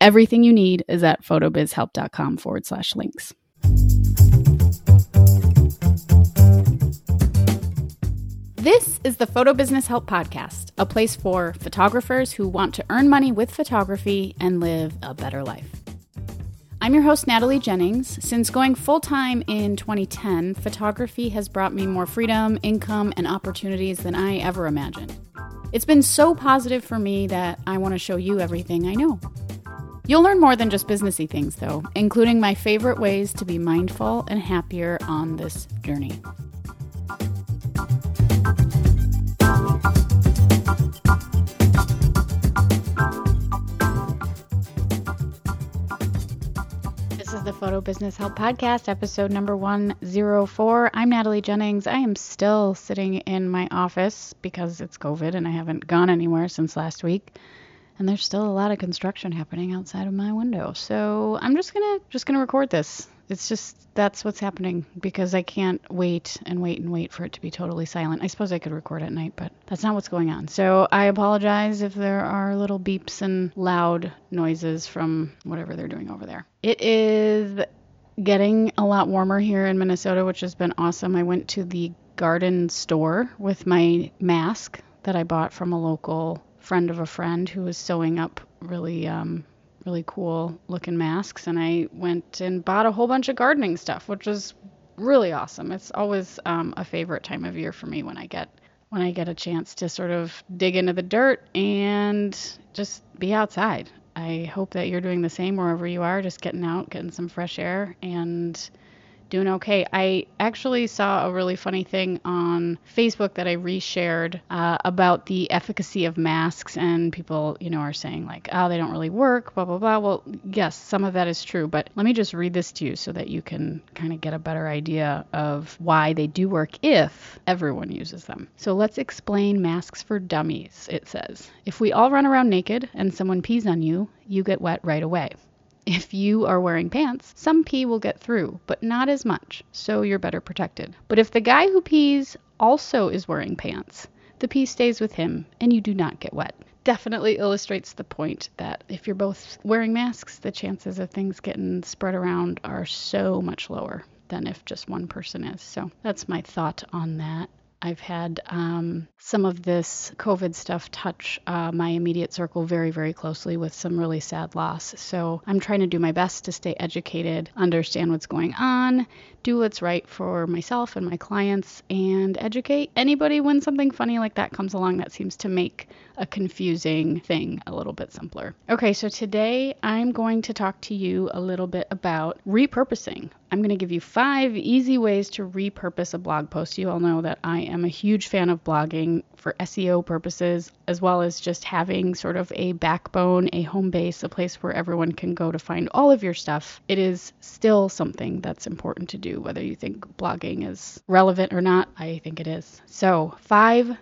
Everything you need is at photobizhelp.com forward slash links. This is the Photo Business Help Podcast, a place for photographers who want to earn money with photography and live a better life. I'm your host, Natalie Jennings. Since going full time in 2010, photography has brought me more freedom, income, and opportunities than I ever imagined. It's been so positive for me that I want to show you everything I know. You'll learn more than just businessy things, though, including my favorite ways to be mindful and happier on this journey. This is the Photo Business Help Podcast, episode number 104. I'm Natalie Jennings. I am still sitting in my office because it's COVID and I haven't gone anywhere since last week and there's still a lot of construction happening outside of my window. So I'm just gonna just gonna record this. It's just that's what's happening because I can't wait and wait and wait for it to be totally silent. I suppose I could record at night, but that's not what's going on. So I apologize if there are little beeps and loud noises from whatever they're doing over there. It is getting a lot warmer here in Minnesota, which has been awesome. I went to the garden store with my mask that I bought from a local friend of a friend who was sewing up really um, really cool looking masks and I went and bought a whole bunch of gardening stuff, which was really awesome. It's always um, a favorite time of year for me when I get when I get a chance to sort of dig into the dirt and just be outside. I hope that you're doing the same wherever you are, just getting out, getting some fresh air and doing okay. I actually saw a really funny thing on Facebook that I reshared uh, about the efficacy of masks, and people, you know, are saying like, oh, they don't really work, blah blah blah. Well, yes, some of that is true, but let me just read this to you so that you can kind of get a better idea of why they do work if everyone uses them. So let's explain masks for dummies. It says, if we all run around naked and someone pees on you, you get wet right away. If you are wearing pants, some pee will get through, but not as much, so you're better protected. But if the guy who pees also is wearing pants, the pee stays with him and you do not get wet. Definitely illustrates the point that if you're both wearing masks, the chances of things getting spread around are so much lower than if just one person is. So that's my thought on that. I've had um, some of this COVID stuff touch uh, my immediate circle very, very closely with some really sad loss. So I'm trying to do my best to stay educated, understand what's going on, do what's right for myself and my clients, and educate anybody when something funny like that comes along that seems to make a confusing thing a little bit simpler. Okay, so today I'm going to talk to you a little bit about repurposing. I'm going to give you five easy ways to repurpose a blog post. You all know that I am a huge fan of blogging for SEO purposes, as well as just having sort of a backbone, a home base, a place where everyone can go to find all of your stuff. It is still something that's important to do, whether you think blogging is relevant or not. I think it is. So, five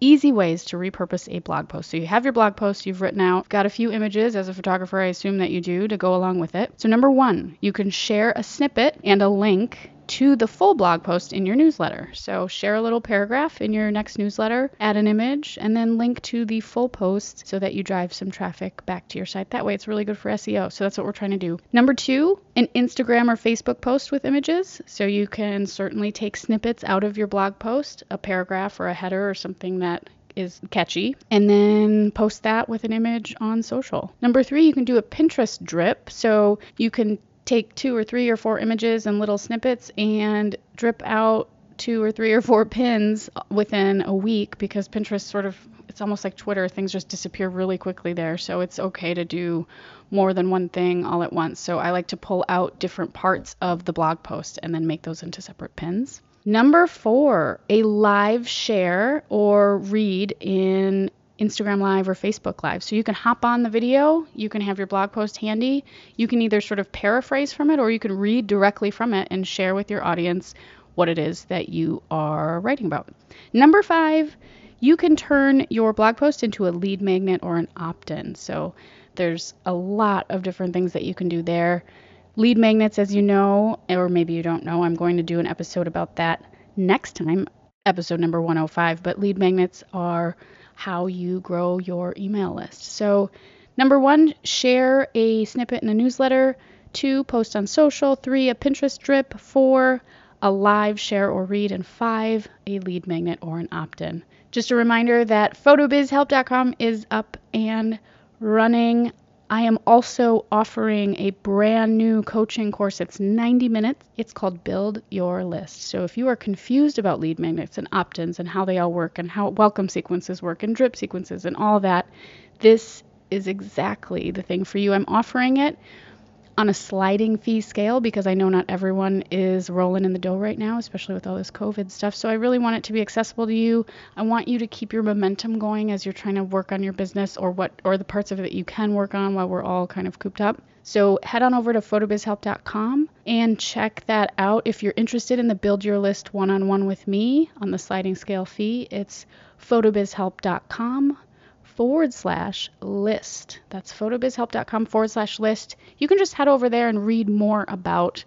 easy ways to repurpose a blog post. So you have your blog post you've written out, got a few images as a photographer, I assume that you do to go along with it. So number 1, you can share a snippet and a link to the full blog post in your newsletter. So share a little paragraph in your next newsletter, add an image, and then link to the full post so that you drive some traffic back to your site. That way it's really good for SEO. So that's what we're trying to do. Number two, an Instagram or Facebook post with images. So you can certainly take snippets out of your blog post, a paragraph or a header or something that is catchy, and then post that with an image on social. Number three, you can do a Pinterest drip. So you can take two or three or four images and little snippets and drip out two or three or four pins within a week because Pinterest sort of it's almost like Twitter things just disappear really quickly there. So it's okay to do more than one thing all at once. So I like to pull out different parts of the blog post and then make those into separate pins. Number 4 a live share or read in Instagram Live or Facebook Live. So you can hop on the video, you can have your blog post handy, you can either sort of paraphrase from it or you can read directly from it and share with your audience what it is that you are writing about. Number five, you can turn your blog post into a lead magnet or an opt in. So there's a lot of different things that you can do there. Lead magnets, as you know, or maybe you don't know, I'm going to do an episode about that next time, episode number 105. But lead magnets are how you grow your email list. So, number one, share a snippet in a newsletter. Two, post on social. Three, a Pinterest drip. Four, a live share or read. And five, a lead magnet or an opt in. Just a reminder that photobizhelp.com is up and running. I am also offering a brand new coaching course. It's 90 minutes. It's called Build Your List. So if you are confused about lead magnets and opt ins and how they all work and how welcome sequences work and drip sequences and all that, this is exactly the thing for you. I'm offering it on a sliding fee scale because I know not everyone is rolling in the dough right now, especially with all this COVID stuff. So I really want it to be accessible to you. I want you to keep your momentum going as you're trying to work on your business or what or the parts of it that you can work on while we're all kind of cooped up. So head on over to photobizhelp.com and check that out. If you're interested in the build your list one-on-one with me on the sliding scale fee, it's photobizhelp.com forward slash list. That's photobizhelp.com forward slash list. You can just head over there and read more about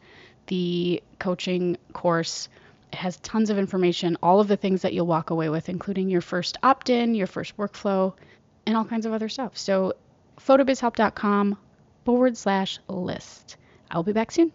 the coaching course. It has tons of information, all of the things that you'll walk away with, including your first opt in, your first workflow, and all kinds of other stuff. So, photobizhelp.com forward slash list. I'll be back soon.